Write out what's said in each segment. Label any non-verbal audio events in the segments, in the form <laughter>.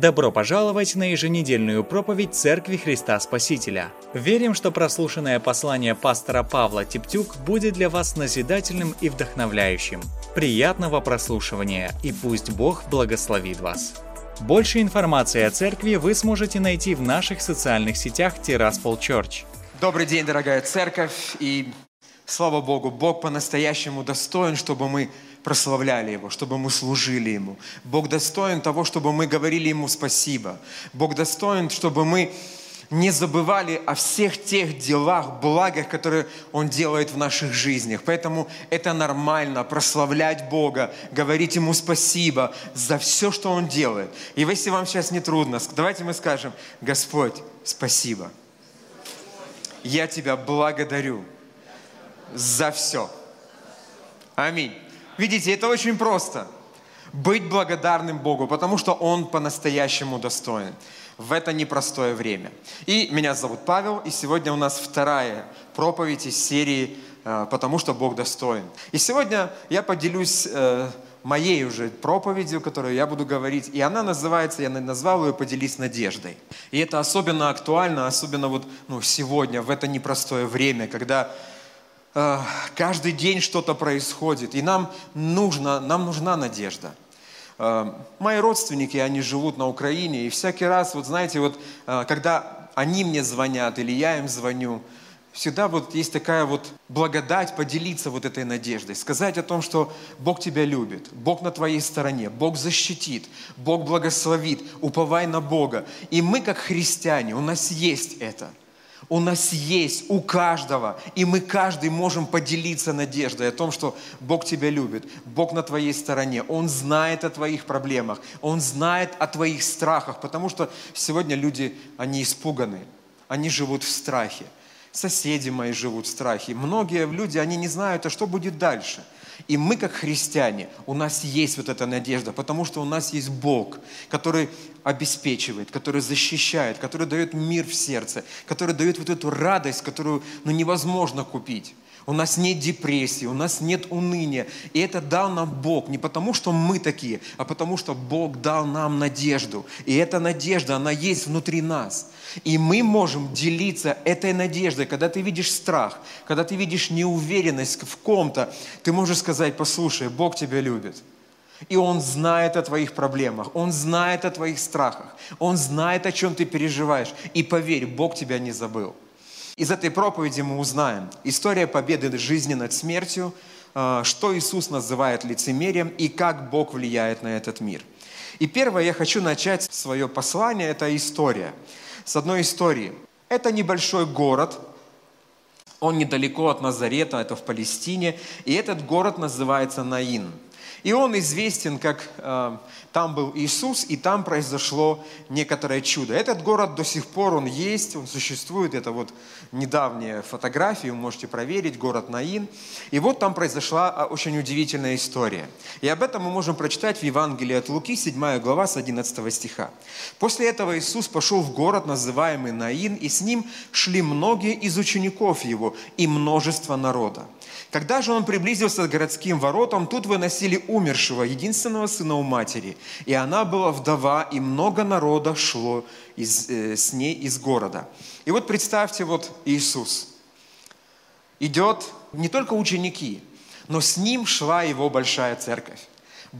Добро пожаловать на еженедельную проповедь Церкви Христа Спасителя. Верим, что прослушанное послание пастора Павла Типтюк будет для вас назидательным и вдохновляющим. Приятного прослушивания и пусть Бог благословит вас. Больше информации о церкви вы сможете найти в наших социальных сетях Тираспол Church. Добрый день, дорогая церковь, и слава Богу, Бог по-настоящему достоин, чтобы мы прославляли Его, чтобы мы служили Ему. Бог достоин того, чтобы мы говорили Ему спасибо. Бог достоин, чтобы мы не забывали о всех тех делах, благах, которые Он делает в наших жизнях. Поэтому это нормально, прославлять Бога, говорить Ему спасибо за все, что Он делает. И если вам сейчас не трудно, давайте мы скажем, Господь, спасибо. Я Тебя благодарю за все. Аминь. Видите, это очень просто. Быть благодарным Богу, потому что Он по-настоящему достоин в это непростое время. И меня зовут Павел, и сегодня у нас вторая проповедь из серии э, «Потому что Бог достоин». И сегодня я поделюсь э, моей уже проповедью, которую я буду говорить, и она называется, я назвал ее «Поделись надеждой». И это особенно актуально, особенно вот ну, сегодня, в это непростое время, когда каждый день что-то происходит, и нам, нужно, нам нужна надежда. Э, мои родственники, они живут на Украине, и всякий раз, вот знаете, вот э, когда они мне звонят или я им звоню, всегда вот есть такая вот благодать поделиться вот этой надеждой, сказать о том, что Бог тебя любит, Бог на твоей стороне, Бог защитит, Бог благословит, уповай на Бога. И мы, как христиане, у нас есть это – у нас есть, у каждого, и мы каждый можем поделиться надеждой о том, что Бог тебя любит, Бог на твоей стороне, Он знает о твоих проблемах, Он знает о твоих страхах, потому что сегодня люди, они испуганы, они живут в страхе. Соседи мои живут в страхе. Многие люди, они не знают, а что будет дальше – и мы, как христиане, у нас есть вот эта надежда, потому что у нас есть Бог, который обеспечивает, который защищает, который дает мир в сердце, который дает вот эту радость, которую ну, невозможно купить. У нас нет депрессии, у нас нет уныния. И это дал нам Бог не потому, что мы такие, а потому, что Бог дал нам надежду. И эта надежда, она есть внутри нас. И мы можем делиться этой надеждой, когда ты видишь страх, когда ты видишь неуверенность в ком-то, ты можешь сказать, послушай, Бог тебя любит. И Он знает о твоих проблемах, Он знает о твоих страхах, Он знает, о чем ты переживаешь. И поверь, Бог тебя не забыл. Из этой проповеди мы узнаем история победы жизни над смертью, э, что Иисус называет лицемерием и как Бог влияет на этот мир. И первое, я хочу начать свое послание, это история – с одной истории. Это небольшой город, он недалеко от Назарета, это в Палестине, и этот город называется Наин. И он известен как э, там был Иисус, и там произошло некоторое чудо. Этот город до сих пор, он есть, он существует. Это вот недавние фотографии, вы можете проверить, город Наин. И вот там произошла а, очень удивительная история. И об этом мы можем прочитать в Евангелии от Луки, 7 глава, с 11 стиха. После этого Иисус пошел в город, называемый Наин, и с ним шли многие из учеников его и множество народа. Когда же он приблизился к городским воротам, тут выносили умершего, единственного сына у матери. И она была вдова, и много народа шло из, э, с ней из города. И вот представьте, вот Иисус идет, не только ученики, но с ним шла его большая церковь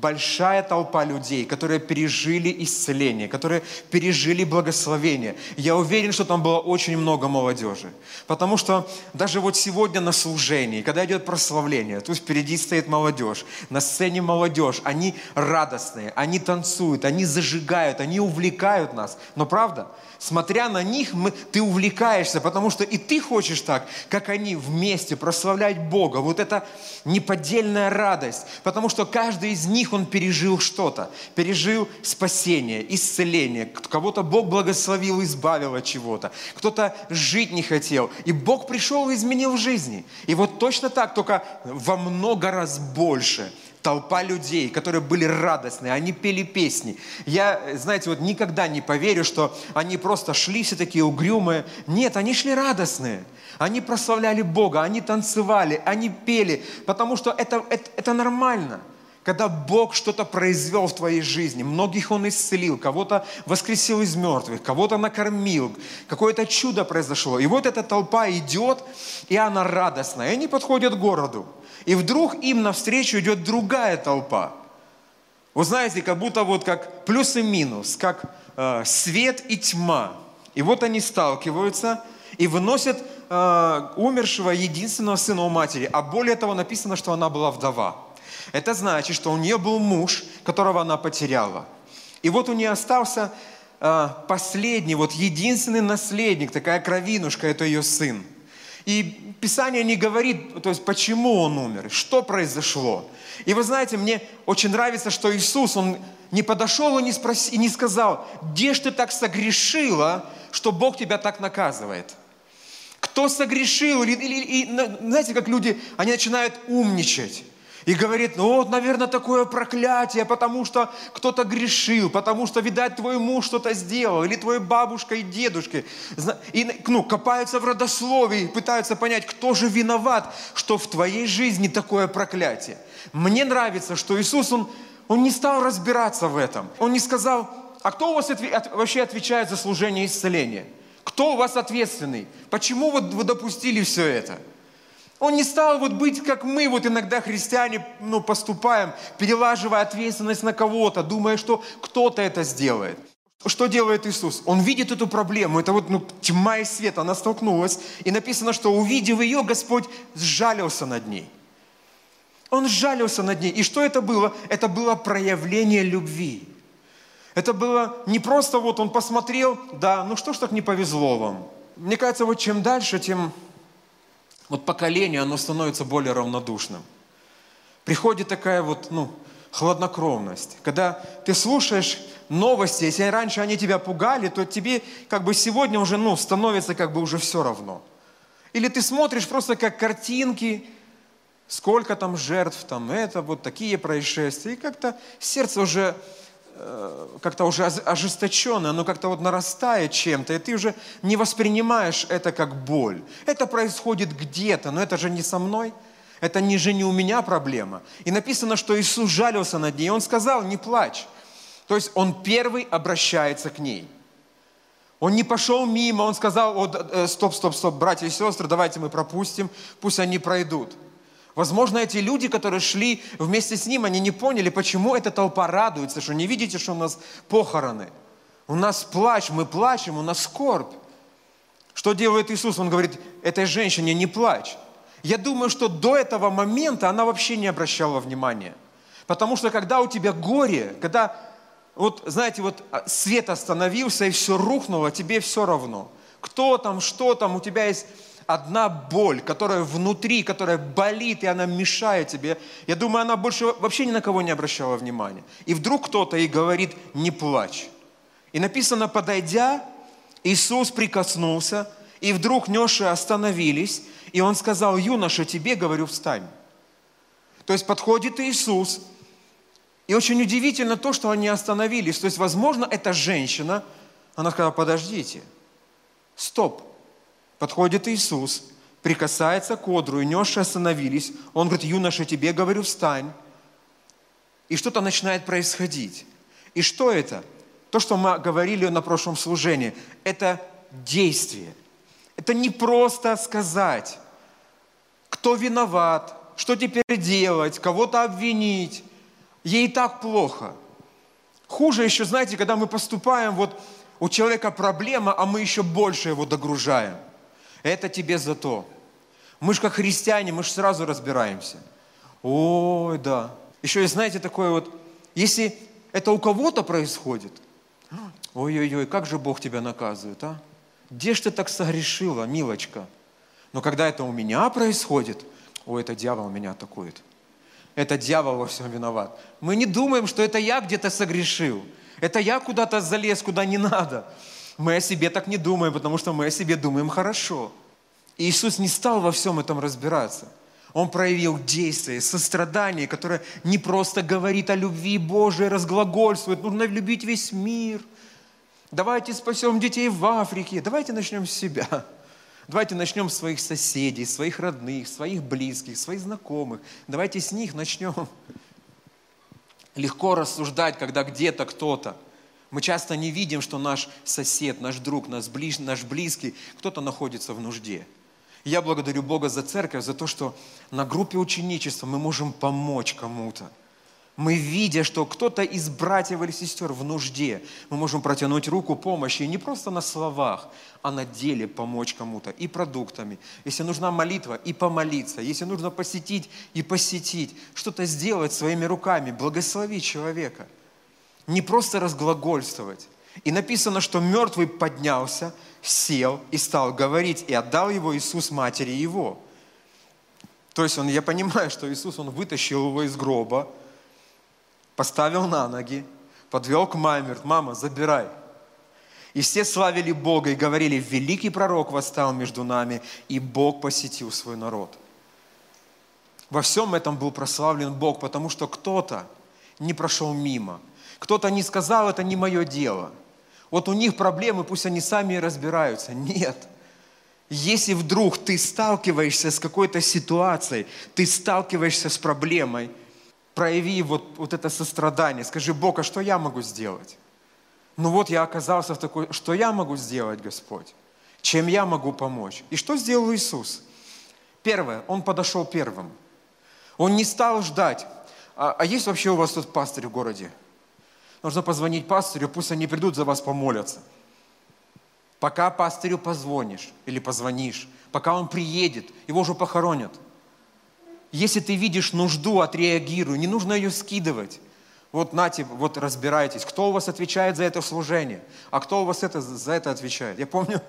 большая толпа людей, которые пережили исцеление, которые пережили благословение. Я уверен, что там было очень много молодежи. Потому что даже вот сегодня на служении, когда идет прославление, тут впереди стоит молодежь, на сцене молодежь, они радостные, они танцуют, они зажигают, они увлекают нас. Но правда, смотря на них, мы, ты увлекаешься, потому что и ты хочешь так, как они вместе прославлять Бога. Вот это неподдельная радость, потому что каждый из них, он пережил что-то, пережил спасение, исцеление. Кого-то Бог благословил, избавил от чего-то, кто-то жить не хотел. И Бог пришел и изменил жизни. И вот точно так, только во много раз больше – толпа людей, которые были радостные, они пели песни. Я, знаете, вот никогда не поверю, что они просто шли все такие угрюмые. Нет, они шли радостные. Они прославляли Бога, они танцевали, они пели, потому что это, это, это нормально. Когда Бог что-то произвел в твоей жизни, многих Он исцелил, кого-то воскресил из мертвых, кого-то накормил, какое-то чудо произошло. И вот эта толпа идет, и она радостная, и они подходят к городу. И вдруг им навстречу идет другая толпа. Вы знаете, как будто вот как плюс и минус, как э, свет и тьма. И вот они сталкиваются и выносят э, умершего единственного сына у матери. А более того, написано, что она была вдова. Это значит, что у нее был муж, которого она потеряла. И вот у нее остался э, последний, вот единственный наследник, такая кровинушка, это ее сын. И Писание не говорит, то есть почему он умер, что произошло. И вы знаете, мне очень нравится, что Иисус, Он не подошел и не, спроси, и не сказал, где ж ты так согрешила, что Бог тебя так наказывает. Кто согрешил? Или, или, или, знаете, как люди, они начинают умничать и говорит, ну вот, наверное, такое проклятие, потому что кто-то грешил, потому что, видать, твой муж что-то сделал, или твоя бабушка и дедушка. И, ну, копаются в родословии, пытаются понять, кто же виноват, что в твоей жизни такое проклятие. Мне нравится, что Иисус, Он, он не стал разбираться в этом. Он не сказал, а кто у вас вообще отвечает за служение исцеления? Кто у вас ответственный? Почему вот вы допустили все это? Он не стал вот быть, как мы вот иногда христиане ну, поступаем, перелаживая ответственность на кого-то, думая, что кто-то это сделает. Что делает Иисус? Он видит эту проблему, это вот ну, тьма и свет, она столкнулась, и написано, что увидев ее, Господь сжалился над ней. Он сжалился над ней. И что это было? Это было проявление любви. Это было не просто вот он посмотрел, да, ну что ж так не повезло вам. Мне кажется, вот чем дальше, тем вот поколение, оно становится более равнодушным. Приходит такая вот, ну, хладнокровность. Когда ты слушаешь новости, если раньше они тебя пугали, то тебе как бы сегодня уже, ну, становится как бы уже все равно. Или ты смотришь просто как картинки, сколько там жертв, там это, вот такие происшествия, и как-то сердце уже как-то уже ожесточенное, оно как-то вот нарастает чем-то, и ты уже не воспринимаешь это как боль. Это происходит где-то, но это же не со мной. Это не же не у меня проблема. И написано, что Иисус жалился над ней. Он сказал, не плачь. То есть он первый обращается к ней. Он не пошел мимо, он сказал, э, стоп, стоп, стоп, братья и сестры, давайте мы пропустим, пусть они пройдут. Возможно, эти люди, которые шли вместе с ним, они не поняли, почему эта толпа радуется, что не видите, что у нас похороны. У нас плач, мы плачем, у нас скорбь. Что делает Иисус? Он говорит, этой женщине не плачь. Я думаю, что до этого момента она вообще не обращала внимания. Потому что когда у тебя горе, когда, вот знаете, вот а, свет остановился и все рухнуло, тебе все равно. Кто там, что там, у тебя есть одна боль, которая внутри, которая болит, и она мешает тебе. Я думаю, она больше вообще ни на кого не обращала внимания. И вдруг кто-то ей говорит, не плачь. И написано, подойдя, Иисус прикоснулся, и вдруг несшие остановились, и он сказал, юноша, тебе, говорю, встань. То есть подходит Иисус, и очень удивительно то, что они остановились. То есть, возможно, эта женщина, она сказала, подождите, стоп, Подходит Иисус, прикасается к одру, и несшие остановились. Он говорит, юноша, тебе говорю, встань. И что-то начинает происходить. И что это? То, что мы говорили на прошлом служении, это действие. Это не просто сказать, кто виноват, что теперь делать, кого-то обвинить. Ей так плохо. Хуже еще, знаете, когда мы поступаем, вот у человека проблема, а мы еще больше его догружаем – это тебе за то. Мы же как христиане, мы же сразу разбираемся. Ой, да. Еще и знаете такое вот, если это у кого-то происходит, ой-ой-ой, как же Бог тебя наказывает, а? Где ж ты так согрешила, милочка? Но когда это у меня происходит, ой, это дьявол меня атакует. Это дьявол во всем виноват. Мы не думаем, что это я где-то согрешил. Это я куда-то залез, куда не надо. Мы о себе так не думаем, потому что мы о себе думаем хорошо. И Иисус не стал во всем этом разбираться. Он проявил действие, сострадание, которое не просто говорит о любви Божией, разглагольствует, нужно любить весь мир. Давайте спасем детей в Африке. Давайте начнем с себя. Давайте начнем с своих соседей, своих родных, своих близких, своих знакомых. Давайте с них начнем. легко рассуждать, когда где-то кто-то. Мы часто не видим, что наш сосед, наш друг, наш, ближ, наш близкий, кто-то находится в нужде. Я благодарю Бога за церковь, за то, что на группе ученичества мы можем помочь кому-то. Мы, видя, что кто-то из братьев или сестер в нужде, мы можем протянуть руку помощи, и не просто на словах, а на деле помочь кому-то, и продуктами. Если нужна молитва, и помолиться. Если нужно посетить, и посетить. Что-то сделать своими руками, благословить человека. Не просто разглагольствовать. И написано, что мертвый поднялся, сел и стал говорить, и отдал его Иисус матери его. То есть он, я понимаю, что Иисус, он вытащил его из гроба, поставил на ноги, подвел к маме, говорит, мама, забирай. И все славили Бога и говорили, великий пророк восстал между нами, и Бог посетил свой народ. Во всем этом был прославлен Бог, потому что кто-то не прошел мимо, кто-то не сказал, это не мое дело. Вот у них проблемы, пусть они сами разбираются. Нет. Если вдруг ты сталкиваешься с какой-то ситуацией, ты сталкиваешься с проблемой – прояви вот, вот это сострадание. Скажи, Бог, а что я могу сделать? Ну вот я оказался в такой, что я могу сделать, Господь? Чем я могу помочь? И что сделал Иисус? Первое, Он подошел первым. Он не стал ждать. А, а есть вообще у вас тут пастырь в городе? Нужно позвонить пастырю, пусть они придут за вас помолятся. Пока пастырю позвонишь или позвонишь, пока он приедет, его уже похоронят – если ты видишь нужду, отреагируй. Не нужно ее скидывать. Вот нате, вот разбирайтесь, кто у вас отвечает за это служение, а кто у вас это, за это отвечает. Я помню,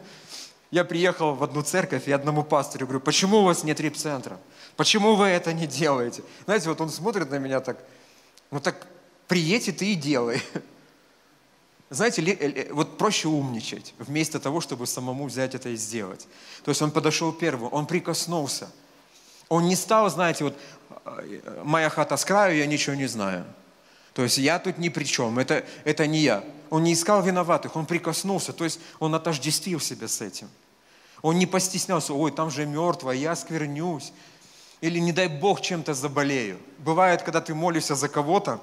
я приехал в одну церковь и одному пастору говорю, почему у вас нет рип-центра? Почему вы это не делаете? Знаете, вот он смотрит на меня так, ну так приедь и ты и делай. Знаете, вот проще умничать, вместо того, чтобы самому взять это и сделать. То есть он подошел первым, он прикоснулся – он не стал, знаете, вот моя хата с краю, я ничего не знаю. То есть я тут ни при чем, это, это не я. Он не искал виноватых, он прикоснулся, то есть он отождествил себя с этим. Он не постеснялся, ой, там же мертвая, я сквернюсь. Или, не дай Бог, чем-то заболею. Бывает, когда ты молишься за кого-то.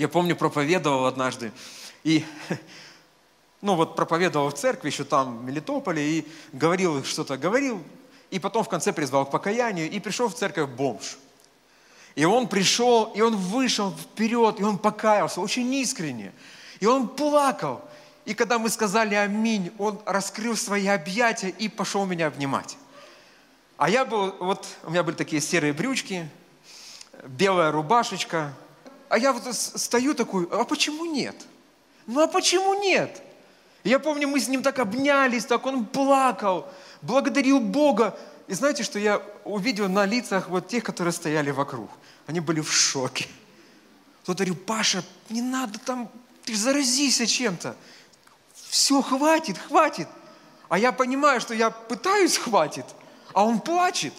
Я помню, проповедовал однажды. И, ну вот проповедовал в церкви, еще там в Мелитополе, и говорил что-то, говорил и потом в конце призвал к покаянию, и пришел в церковь бомж. И он пришел, и он вышел вперед, и он покаялся очень искренне. И он плакал. И когда мы сказали аминь, он раскрыл свои объятия и пошел меня обнимать. А я был, вот у меня были такие серые брючки, белая рубашечка. А я вот стою такой, а почему нет? Ну а почему нет? я помню, мы с ним так обнялись, так он плакал благодарил Бога. И знаете, что я увидел на лицах вот тех, которые стояли вокруг? Они были в шоке. Кто-то говорил, Паша, не надо там, ты заразися чем-то. Все, хватит, хватит. А я понимаю, что я пытаюсь хватит, а он плачет.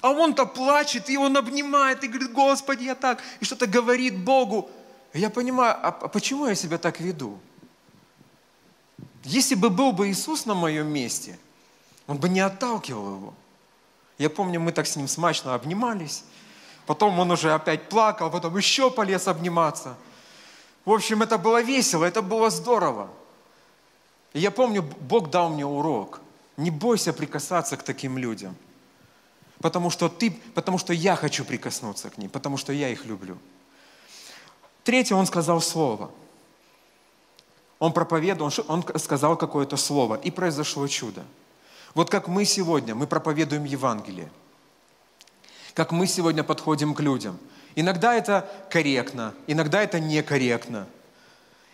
А он-то плачет, и он обнимает, и говорит, Господи, я так, и что-то говорит Богу. Я понимаю, а почему я себя так веду? Если бы был бы Иисус на моем месте – он бы не отталкивал его. Я помню, мы так с ним смачно обнимались. Потом он уже опять плакал, потом еще полез обниматься. В общем, это было весело, это было здорово. И я помню, Бог дал мне урок. Не бойся прикасаться к таким людям. Потому что, ты, потому что я хочу прикоснуться к ним, потому что я их люблю. Третье, он сказал слово. Он проповедовал, он сказал какое-то слово, и произошло чудо. Вот как мы сегодня, мы проповедуем Евангелие. Как мы сегодня подходим к людям. Иногда это корректно, иногда это некорректно.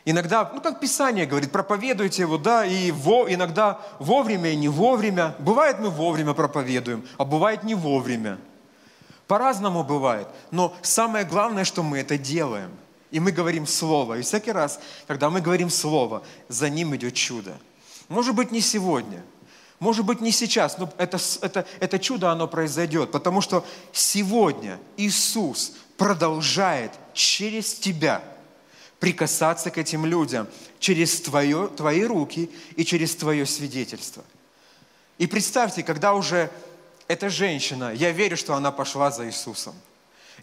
Иногда, ну как Писание говорит, проповедуйте его, да, и во, иногда вовремя и не вовремя. Бывает мы вовремя проповедуем, а бывает не вовремя. По-разному бывает. Но самое главное, что мы это делаем. И мы говорим Слово. И всякий раз, когда мы говорим Слово, за ним идет чудо. Может быть, не сегодня – может быть, не сейчас, но это, это, это чудо, оно произойдет, потому что сегодня Иисус продолжает через тебя прикасаться к этим людям, через твое, твои руки и через твое свидетельство. И представьте, когда уже эта женщина, я верю, что она пошла за Иисусом.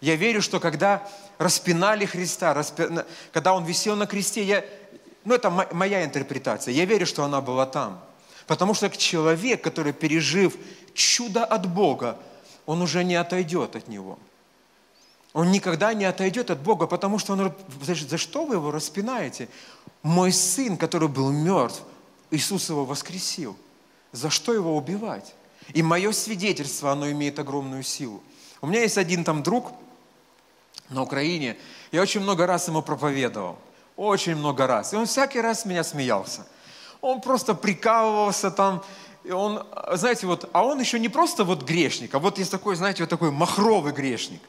Я верю, что когда распинали Христа, распи... когда Он висел на кресте, я... ну это моя интерпретация, я верю, что она была там. Потому что человек, который пережив чудо от Бога, он уже не отойдет от Него. Он никогда не отойдет от Бога, потому что он за что вы его распинаете? Мой сын, который был мертв, Иисус его воскресил. За что его убивать? И мое свидетельство, оно имеет огромную силу. У меня есть один там друг на Украине, я очень много раз ему проповедовал. Очень много раз. И он всякий раз меня смеялся. Он просто прикалывался там, и он, знаете, вот, а он еще не просто вот грешник, а вот есть такой, знаете, вот такой махровый грешник.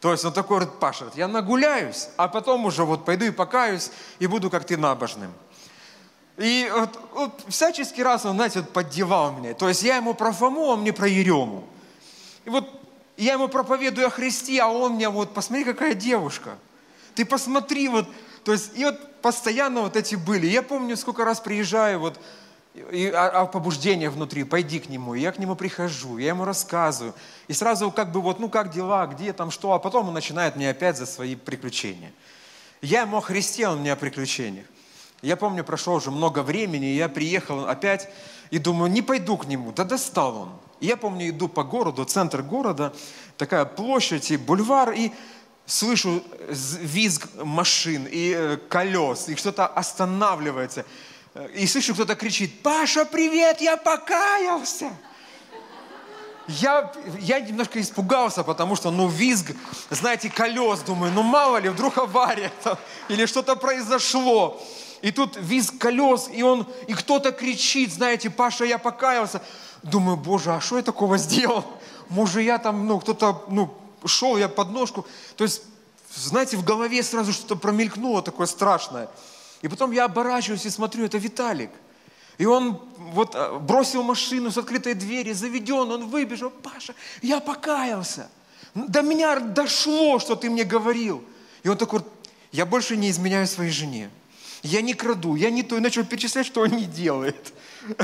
То есть он такой говорит, Паша, я нагуляюсь, а потом уже вот пойду и покаюсь, и буду как ты набожным. И вот, вот всяческий раз он, знаете, вот поддевал меня. То есть я ему про Фому, он мне про Ерему. И вот я ему проповедую о Христе, а он мне вот, посмотри, какая девушка. Ты посмотри, вот, то есть, и вот постоянно вот эти были. Я помню, сколько раз приезжаю, вот, и, а, а побуждение внутри, пойди к нему. Я к нему прихожу, я ему рассказываю. И сразу как бы вот, ну как дела, где там, что, а потом он начинает мне опять за свои приключения. Я ему о Христе, он мне о приключениях. Я помню, прошло уже много времени, и я приехал опять и думаю, не пойду к нему, да достал он. И я помню, иду по городу, центр города, такая площадь и бульвар, и слышу визг машин и э, колес, и что-то останавливается. И слышу, кто-то кричит, Паша, привет, я покаялся. Я, я немножко испугался, потому что, ну, визг, знаете, колес, думаю, ну, мало ли, вдруг авария там, или что-то произошло и тут визг колес, и он, и кто-то кричит, знаете, Паша, я покаялся. Думаю, Боже, а что я такого сделал? Может, я там, ну, кто-то, ну, шел, я под ножку. То есть, знаете, в голове сразу что-то промелькнуло такое страшное. И потом я оборачиваюсь и смотрю, это Виталик. И он вот э, бросил машину с открытой двери, заведен, он выбежал, Паша, я покаялся. До меня дошло, что ты мне говорил. И он такой, я больше не изменяю своей жене я не краду, я не то, и начал перечислять, что он не делает. <laughs>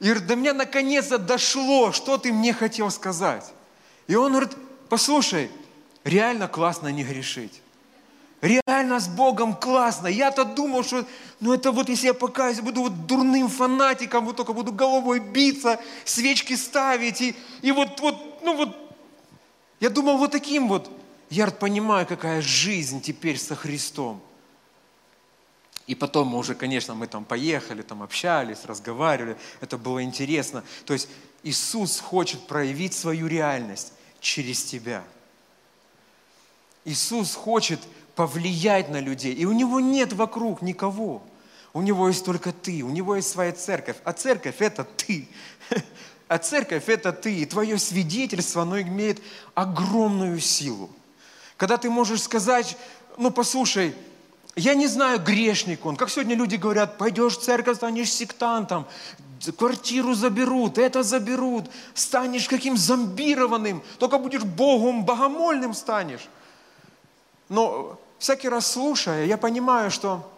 И говорит, до меня наконец-то дошло, что ты мне хотел сказать. И он говорит, послушай, реально классно не грешить. Реально с Богом классно. Я-то думал, что ну это вот если я покаюсь, буду вот дурным фанатиком, вот только буду головой биться, свечки ставить. И, и вот, вот, ну вот, я думал вот таким вот. Я понимаю, какая жизнь теперь со Христом. И потом мы уже, конечно, мы там поехали, там общались, разговаривали, это было интересно. То есть Иисус хочет проявить свою реальность через тебя. Иисус хочет повлиять на людей, и у Него нет вокруг никого. У Него есть только ты, у Него есть своя церковь, а церковь – это ты. <laughs> А церковь – это ты, и твое свидетельство, оно имеет огромную силу. Когда ты можешь сказать, ну послушай, я не знаю, грешник он. Как сегодня люди говорят, пойдешь в церковь, станешь сектантом, квартиру заберут, это заберут, станешь каким зомбированным, только будешь Богом, богомольным станешь. Но всякий раз слушая, я понимаю, что,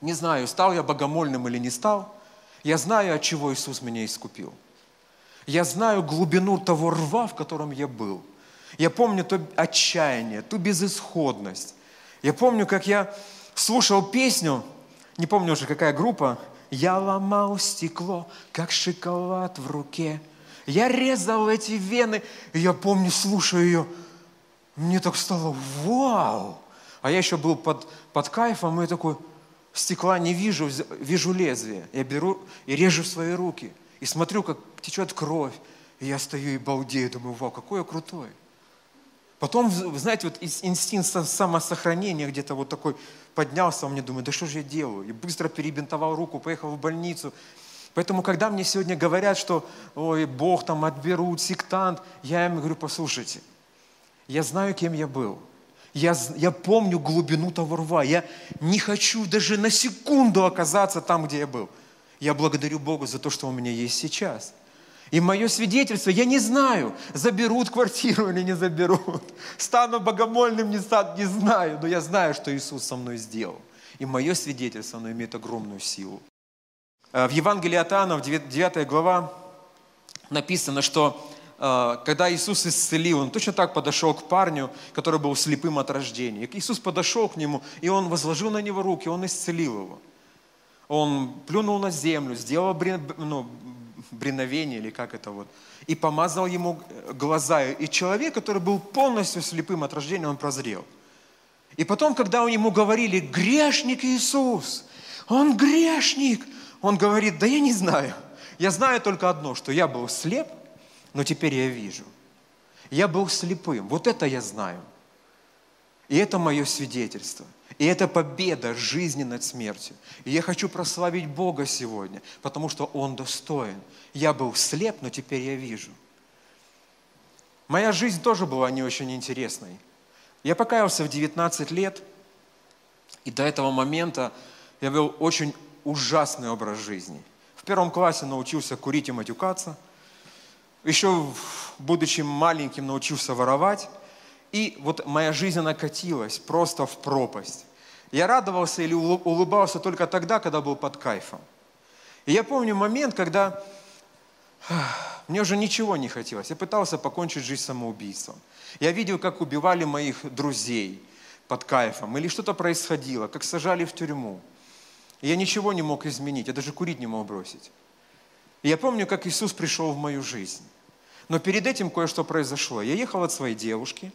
не знаю, стал я богомольным или не стал, я знаю, от чего Иисус меня искупил. Я знаю глубину того рва, в котором я был. Я помню то отчаяние, ту безысходность, я помню, как я слушал песню, не помню уже какая группа, «Я ломал стекло, как шоколад в руке». Я резал эти вены, и я помню, слушаю ее, мне так стало «Вау!» А я еще был под, под кайфом, и такой, стекла не вижу, вижу лезвие. Я беру и режу свои руки. И смотрю, как течет кровь. И я стою и балдею, думаю, вау, какой я крутой. Потом, знаете, вот инстинкт самосохранения где-то вот такой поднялся, у меня думаю, да что же я делаю? И быстро перебинтовал руку, поехал в больницу. Поэтому, когда мне сегодня говорят, что ой, Бог там отберут, сектант, я им говорю, послушайте, я знаю, кем я был. Я, я помню глубину того рва. Я не хочу даже на секунду оказаться там, где я был. Я благодарю Богу за то, что у меня есть сейчас – и мое свидетельство, я не знаю, заберут квартиру или не заберут. Стану богомольным, не стану, не знаю. Но я знаю, что Иисус со мной сделал. И мое свидетельство, оно имеет огромную силу. Э, в Евангелии от Иоанна, в 9 глава, написано, что когда Иисус исцелил, он точно так подошел к парню, который был слепым от рождения. Иисус подошел к нему, и он возложил на него руки, он исцелил его. Он плюнул на землю, сделал ну, бреновение, или как это вот, и помазал ему глаза. И человек, который был полностью слепым от рождения, он прозрел. И потом, когда ему говорили, грешник Иисус, он грешник, он говорит, да я не знаю. Я знаю только одно, что я был слеп – но теперь я вижу. Я был слепым, вот это я знаю. И это мое свидетельство. И это победа жизни над смертью. И я хочу прославить Бога сегодня, потому что Он достоин. Я был слеп, но теперь я вижу. Моя жизнь тоже была не очень интересной. Я покаялся в 19 лет, и до этого момента я вел очень ужасный образ жизни. В первом классе научился курить и матюкаться – еще будучи маленьким научился воровать. И вот моя жизнь, она катилась просто в пропасть. Я радовался или улыбался только тогда, когда был под кайфом. И я помню момент, когда <sighs> мне уже ничего не хотелось. Я пытался покончить жизнь самоубийством. Я видел, как убивали моих друзей под кайфом. Или что-то происходило, как сажали в тюрьму. И я ничего не мог изменить. Я даже курить не мог бросить. И я помню, как Иисус пришел в мою жизнь. Но перед этим кое-что произошло. Я ехал от своей девушки,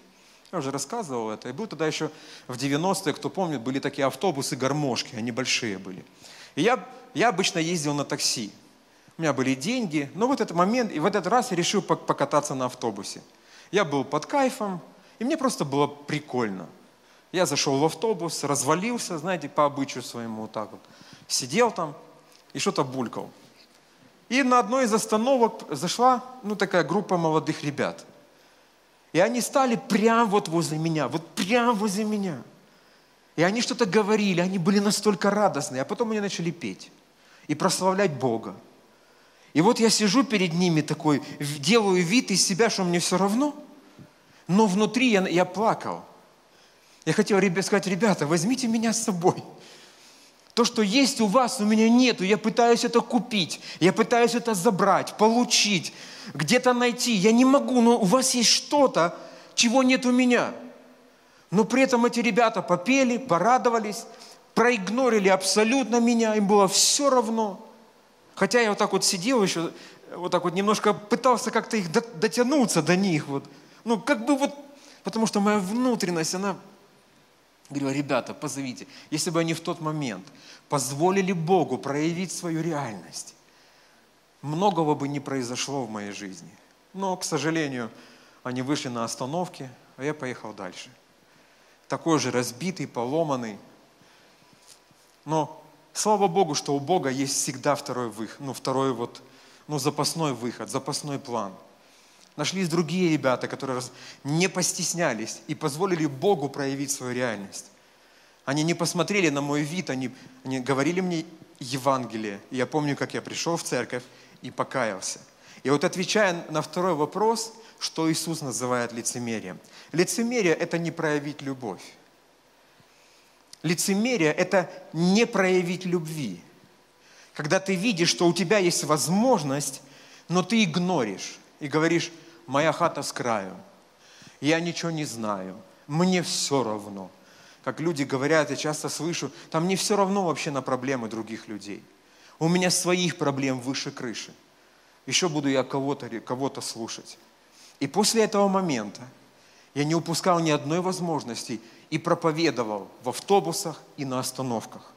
я уже рассказывал это, и был тогда еще в 90-е, кто помнит, были такие автобусы-гармошки, они большие были. И я, я обычно ездил на такси. У меня были деньги, но в этот момент, и в этот раз я решил покататься на автобусе. Я был под кайфом, и мне просто было прикольно. Я зашел в автобус, развалился, знаете, по обычаю своему вот так вот. Сидел там и что-то булькал. И на одной из остановок зашла, ну, такая группа молодых ребят. И они стали прямо вот возле меня, вот прямо возле меня. И они что-то говорили, они были настолько радостные, а потом они начали петь и прославлять Бога. И вот я сижу перед ними такой, делаю вид из себя, что мне все равно, но внутри я, я плакал. Я хотел сказать, ребята, возьмите меня с собой. То, что есть у вас, у меня нету. Я пытаюсь это купить. Я пытаюсь это забрать, получить, где-то найти. Я не могу, но у вас есть что-то, чего нет у меня. Но при этом эти ребята попели, порадовались, проигнорили абсолютно меня. Им было все равно. Хотя я вот так вот сидел еще, вот так вот немножко пытался как-то их дотянуться до них. Вот. Ну, как бы вот, потому что моя внутренность, она Говорю, ребята, позовите. Если бы они в тот момент позволили Богу проявить свою реальность, многого бы не произошло в моей жизни. Но, к сожалению, они вышли на остановке, а я поехал дальше. Такой же разбитый, поломанный. Но слава Богу, что у Бога есть всегда второй выход, ну, второй вот, ну, запасной выход, запасной план – Нашлись другие ребята, которые не постеснялись и позволили Богу проявить свою реальность. Они не посмотрели на мой вид, они, они говорили мне Евангелие. И я помню, как я пришел в церковь и покаялся. И вот отвечая на второй вопрос, что Иисус называет лицемерием. Лицемерие – это не проявить любовь. Лицемерие – это не проявить любви. Когда ты видишь, что у тебя есть возможность, но ты игноришь и говоришь, моя хата с краю, я ничего не знаю, мне все равно. Как люди говорят, я часто слышу, там не все равно вообще на проблемы других людей. У меня своих проблем выше крыши. Еще буду я кого-то кого слушать. И после этого момента я не упускал ни одной возможности и проповедовал в автобусах и на остановках.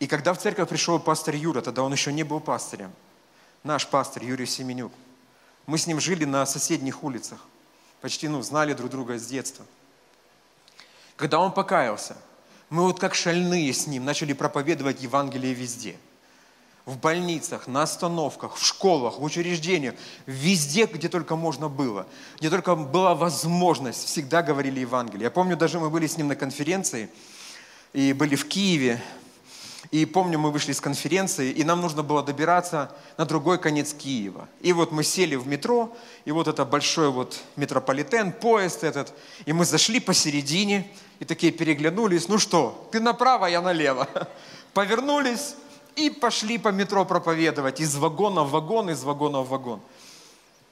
И когда в церковь пришел пастор Юра, тогда он еще не был пастырем, наш пастор Юрий Семенюк, мы с ним жили на соседних улицах, почти ну, знали друг друга с детства. Когда он покаялся, мы вот как шальные с ним начали проповедовать Евангелие везде. В больницах, на остановках, в школах, в учреждениях, везде, где только можно было, где только была возможность, всегда говорили Евангелие. Я помню, даже мы были с ним на конференции, и были в Киеве, и помню, мы вышли с конференции, и нам нужно было добираться на другой конец Киева. И вот мы сели в метро, и вот это большой вот метрополитен, поезд этот, и мы зашли посередине, и такие переглянулись, ну что, ты направо, я налево. <laughs> Повернулись и пошли по метро проповедовать из вагона в вагон, из вагона в вагон.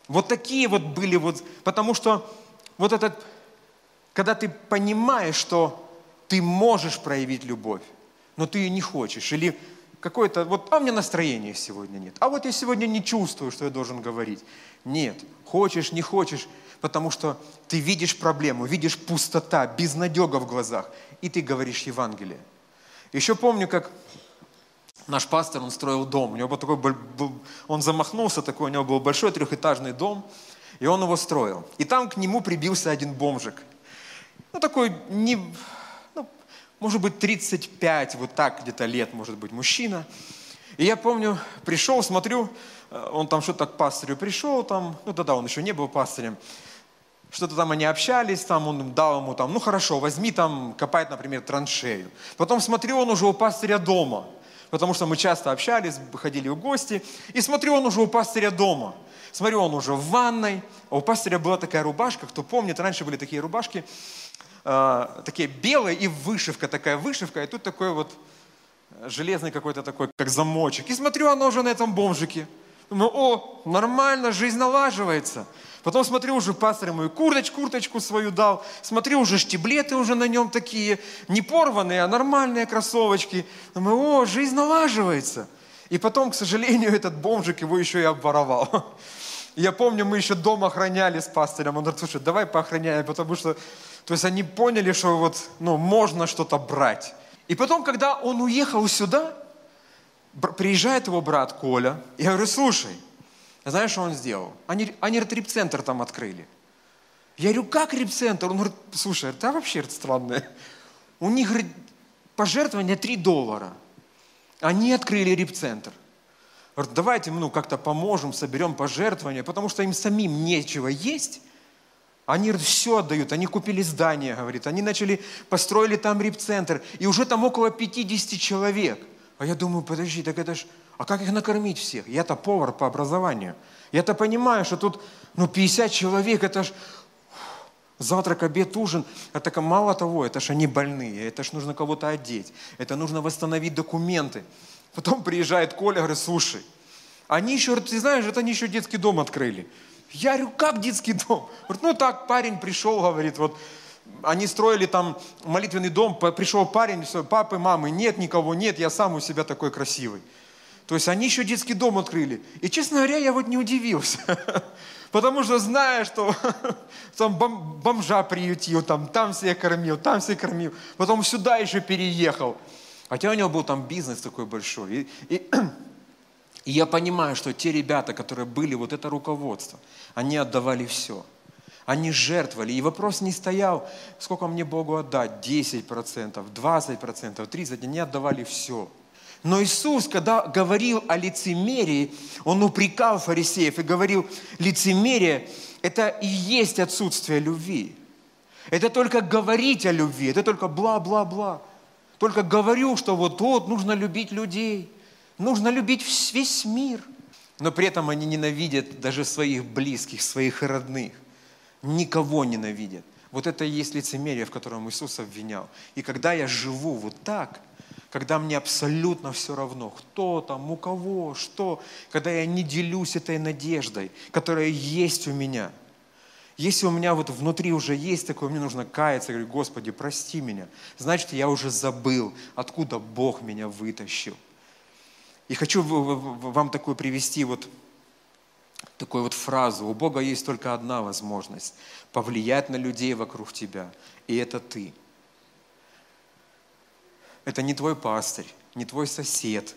Вот такие вот были вот, потому что вот этот, когда ты понимаешь, что ты можешь проявить любовь, но ты ее не хочешь, или какое-то, вот, а у меня настроения сегодня нет, а вот я сегодня не чувствую, что я должен говорить. Нет, хочешь, не хочешь, потому что ты видишь проблему, видишь пустота, безнадега в глазах, и ты говоришь Евангелие. Еще помню, как наш пастор, он строил дом, у него был такой, он замахнулся такой, у него был большой трехэтажный дом, и он его строил. И там к нему прибился один бомжик. Ну, такой, не, может быть, 35, вот так где-то лет, может быть, мужчина. И я помню, пришел, смотрю, э, он там что-то к пастырю пришел, там, ну тогда он еще не был пастырем, что-то там они общались, там он дал ему там, ну хорошо, возьми там, копать, например, траншею. Потом смотрю, он уже у пастыря дома, потому что мы часто общались, ходили в гости, и смотрю, он уже у пастыря дома. Смотрю, он уже в ванной, а у пастыря была такая рубашка, кто помнит, раньше были такие рубашки, э, такие белые и вышивка, такая вышивка, и тут такой вот железный какой-то такой, как замочек. И смотрю, оно уже на этом бомжике. Думаю, о, нормально, жизнь налаживается. Потом смотрю, уже пастор мою курточку, курточку свою дал. Смотрю, уже штиблеты уже на нем такие, не порванные, а нормальные кроссовочки. Думаю, о, жизнь налаживается. И потом, к сожалению, <laughs> этот бомжик его еще и обворовал. <laughs> Я помню, мы еще дом охраняли с пастырем. Он говорит, слушай, давай поохраняем, потому что... То есть они поняли, что вот, ну, можно что-то брать. И потом, когда он уехал сюда, приезжает его брат Коля. Я говорю, слушай, знаешь, что он сделал? Они, они репцентр там открыли. Я говорю, как репцентр? Он говорит, слушай, это вообще странное. У них говорит, пожертвование 3 доллара. Они открыли репцентр. Говорит, давайте ну, как-то поможем, соберем пожертвования, потому что им самим нечего есть. Они все отдают, они купили здание, говорит, они начали, построили там репцентр, и уже там около 50 человек. А я думаю, подожди, так это ж, а как их накормить всех? Я-то повар по образованию. Я-то понимаю, что тут, ну, 50 человек, это ж завтрак, обед, ужин. Это мало того, это ж они больные, это ж нужно кого-то одеть, это нужно восстановить документы. Потом приезжает Коля, говорит, слушай, они еще, ты знаешь, это они еще детский дом открыли. Я говорю, как детский дом? Ну так, парень пришел, говорит, вот они строили там молитвенный дом, пришел парень, все, папы, мамы, нет никого, нет, я сам у себя такой красивый. То есть они еще детский дом открыли. И, честно говоря, я вот не удивился. <laughs> Потому что зная, что <laughs> там бомжа приютил, там, там всех кормил, там всех кормил. Потом сюда еще переехал. Хотя у него был там бизнес такой большой. И, и <clears throat> и я понимаю, что те ребята, которые были, вот это руководство, они отдавали все. Они жертвовали. И вопрос не стоял, сколько мне Богу отдать, 10%, 20%, 30%. Они отдавали все. Но Иисус, когда говорил о лицемерии, Он упрекал фарисеев и говорил, лицемерие – это и есть отсутствие любви. Это только говорить о любви, это только бла-бла-бла. Только говорю, что вот тут нужно любить людей – Нужно любить весь мир. Но при этом они ненавидят даже своих близких, своих родных. Никого ненавидят. Вот это и есть лицемерие, в котором Иисус обвинял. И когда я живу вот так, когда мне абсолютно все равно, кто там, у кого, что, когда я не делюсь этой надеждой, которая есть у меня. Если у меня вот внутри уже есть такое, мне нужно каяться, говорю, Господи, прости меня. Значит, я уже забыл, откуда Бог меня вытащил. И хочу вам такую привести вот такую вот фразу. У Бога есть только одна возможность – повлиять на людей вокруг тебя. И это ты. Это не твой пастырь, не твой сосед.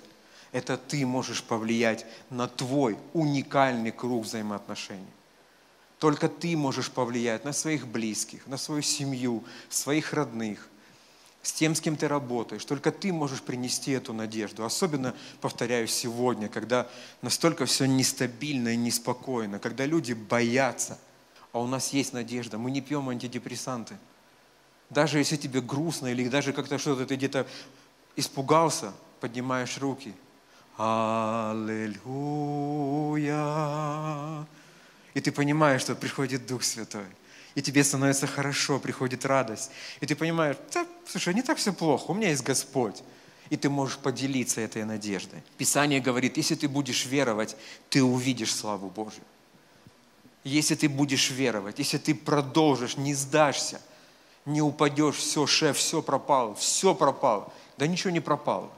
Это ты можешь повлиять на твой уникальный круг взаимоотношений. Только ты можешь повлиять на своих близких, на свою семью, своих родных, с тем, с кем ты работаешь. Только ты можешь принести эту надежду. Особенно, повторяю, сегодня, когда настолько все нестабильно и неспокойно, когда люди боятся, а у нас есть надежда. Мы не пьем антидепрессанты. Даже если тебе грустно или даже как-то что-то ты где-то испугался, поднимаешь руки. Аллилуйя. И ты понимаешь, что приходит Дух Святой и тебе становится хорошо, приходит радость. И ты понимаешь, да, слушай, не так все плохо, у меня есть Господь. И ты можешь поделиться этой надеждой. Писание говорит, если ты будешь веровать, ты увидишь славу Божию. Если ты будешь веровать, если ты продолжишь, не сдашься, не упадешь, все, шеф, все пропало, все пропало. Да ничего не пропало.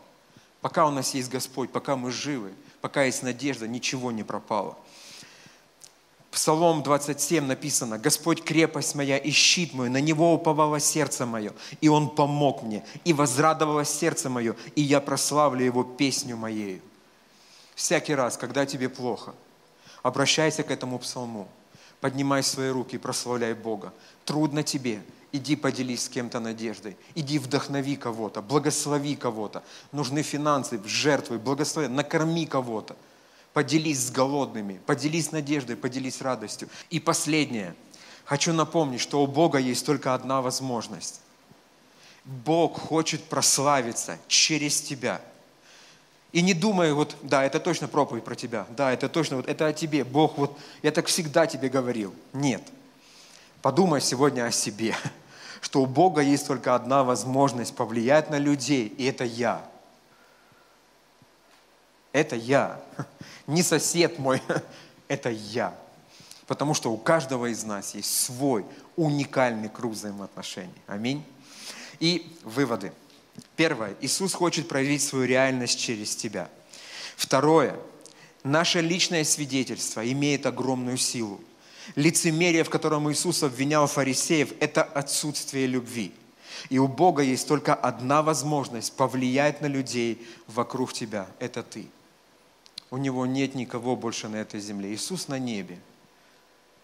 Пока у нас есть Господь, пока мы живы, пока есть надежда, ничего не пропало. Псалом 27 написано, «Господь крепость моя и щит мой, на Него уповало сердце мое, и Он помог мне, и возрадовалось сердце мое, и я прославлю Его песню моею». Всякий раз, когда тебе плохо, обращайся к этому псалму, поднимай свои руки и прославляй Бога. Трудно тебе, иди поделись с кем-то надеждой, иди вдохнови кого-то, благослови кого-то. Нужны финансы, жертвы, благослови, накорми кого-то. Поделись с голодными, поделись надеждой, поделись радостью. И последнее. Хочу напомнить, что у Бога есть только одна возможность. Бог хочет прославиться через тебя – и не думай, вот, да, это точно проповедь про тебя, да, это точно, вот, это о тебе, Бог, вот, я так всегда тебе говорил. Нет. Подумай сегодня о себе, <laughs> что у Бога есть только одна возможность повлиять на людей, и это я. Это я. Не сосед мой, это я. Потому что у каждого из нас есть свой уникальный круг взаимоотношений. Аминь. И выводы. Первое. Иисус хочет проявить свою реальность через тебя. Второе. Наше личное свидетельство имеет огромную силу. Лицемерие, в котором Иисус обвинял фарисеев, это отсутствие любви. И у Бога есть только одна возможность повлиять на людей вокруг тебя. Это ты. У Него нет никого больше на этой земле. Иисус на небе.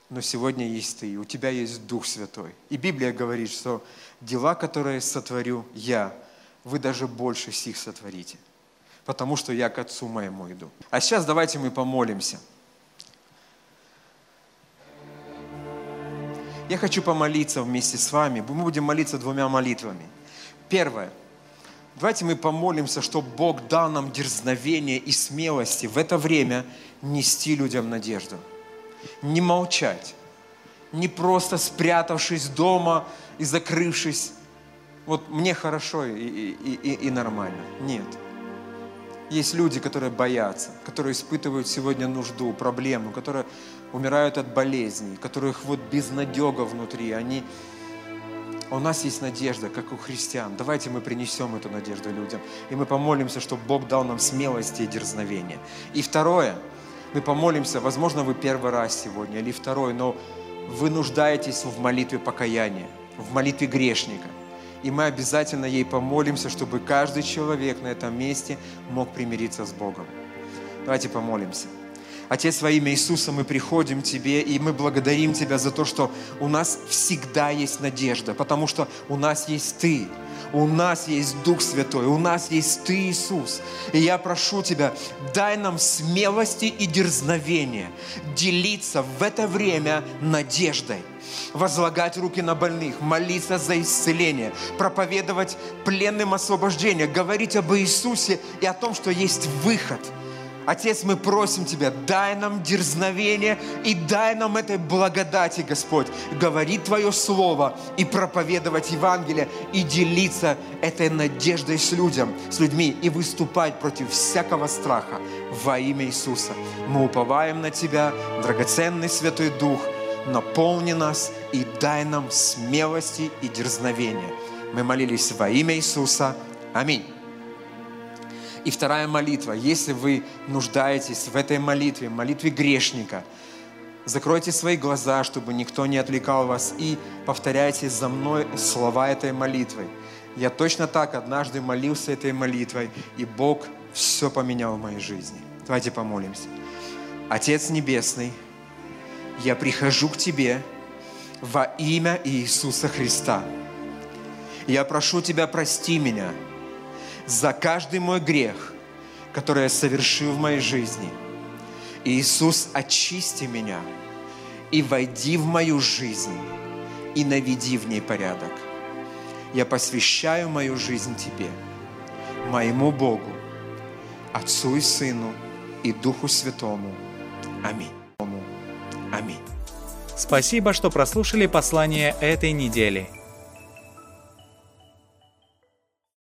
Но сегодня есть ты, у тебя есть Дух Святой. И Библия говорит, что дела, которые сотворю я, вы даже больше сих сотворите, потому что я к Отцу моему иду. А сейчас давайте мы помолимся. Я хочу помолиться вместе с вами. Мы будем молиться двумя молитвами. Первое. Давайте мы помолимся, чтобы Бог дал нам дерзновение и смелости в это время нести людям надежду. Не молчать. Не просто спрятавшись дома и закрывшись вот мне хорошо и, и, и, и нормально. Нет. Есть люди, которые боятся, которые испытывают сегодня нужду, проблему, которые умирают от болезней, которых вот безнадега внутри. Они... У нас есть надежда, как у христиан. Давайте мы принесем эту надежду людям. И мы помолимся, чтобы Бог дал нам смелости и дерзновение. И второе, мы помолимся, возможно, вы первый раз сегодня или второй, но вы нуждаетесь в молитве покаяния, в молитве грешника – и мы обязательно ей помолимся, чтобы каждый человек на этом месте мог примириться с Богом. Давайте помолимся. Отец, во имя Иисуса мы приходим к Тебе, и мы благодарим Тебя за то, что у нас всегда есть надежда, потому что у нас есть Ты, у нас есть Дух Святой, у нас есть Ты, Иисус. И я прошу Тебя, дай нам смелости и дерзновения делиться в это время надеждой возлагать руки на больных, молиться за исцеление, проповедовать пленным освобождение, говорить об Иисусе и о том, что есть выход – Отец, мы просим Тебя, дай нам дерзновение и дай нам этой благодати, Господь, говорить Твое Слово и проповедовать Евангелие и делиться этой надеждой с людям, с людьми и выступать против всякого страха во имя Иисуса. Мы уповаем на Тебя, драгоценный Святой Дух, наполни нас и дай нам смелости и дерзновения. Мы молились во имя Иисуса. Аминь. И вторая молитва. Если вы нуждаетесь в этой молитве, молитве грешника, закройте свои глаза, чтобы никто не отвлекал вас, и повторяйте за мной слова этой молитвы. Я точно так однажды молился этой молитвой, и Бог все поменял в моей жизни. Давайте помолимся. Отец Небесный, я прихожу к Тебе во имя Иисуса Христа. Я прошу Тебя, прости меня – за каждый мой грех, который я совершил в моей жизни. Иисус, очисти меня и войди в мою жизнь и наведи в ней порядок. Я посвящаю мою жизнь Тебе, моему Богу, Отцу и Сыну и Духу Святому. Аминь. Аминь. Спасибо, что прослушали послание этой недели.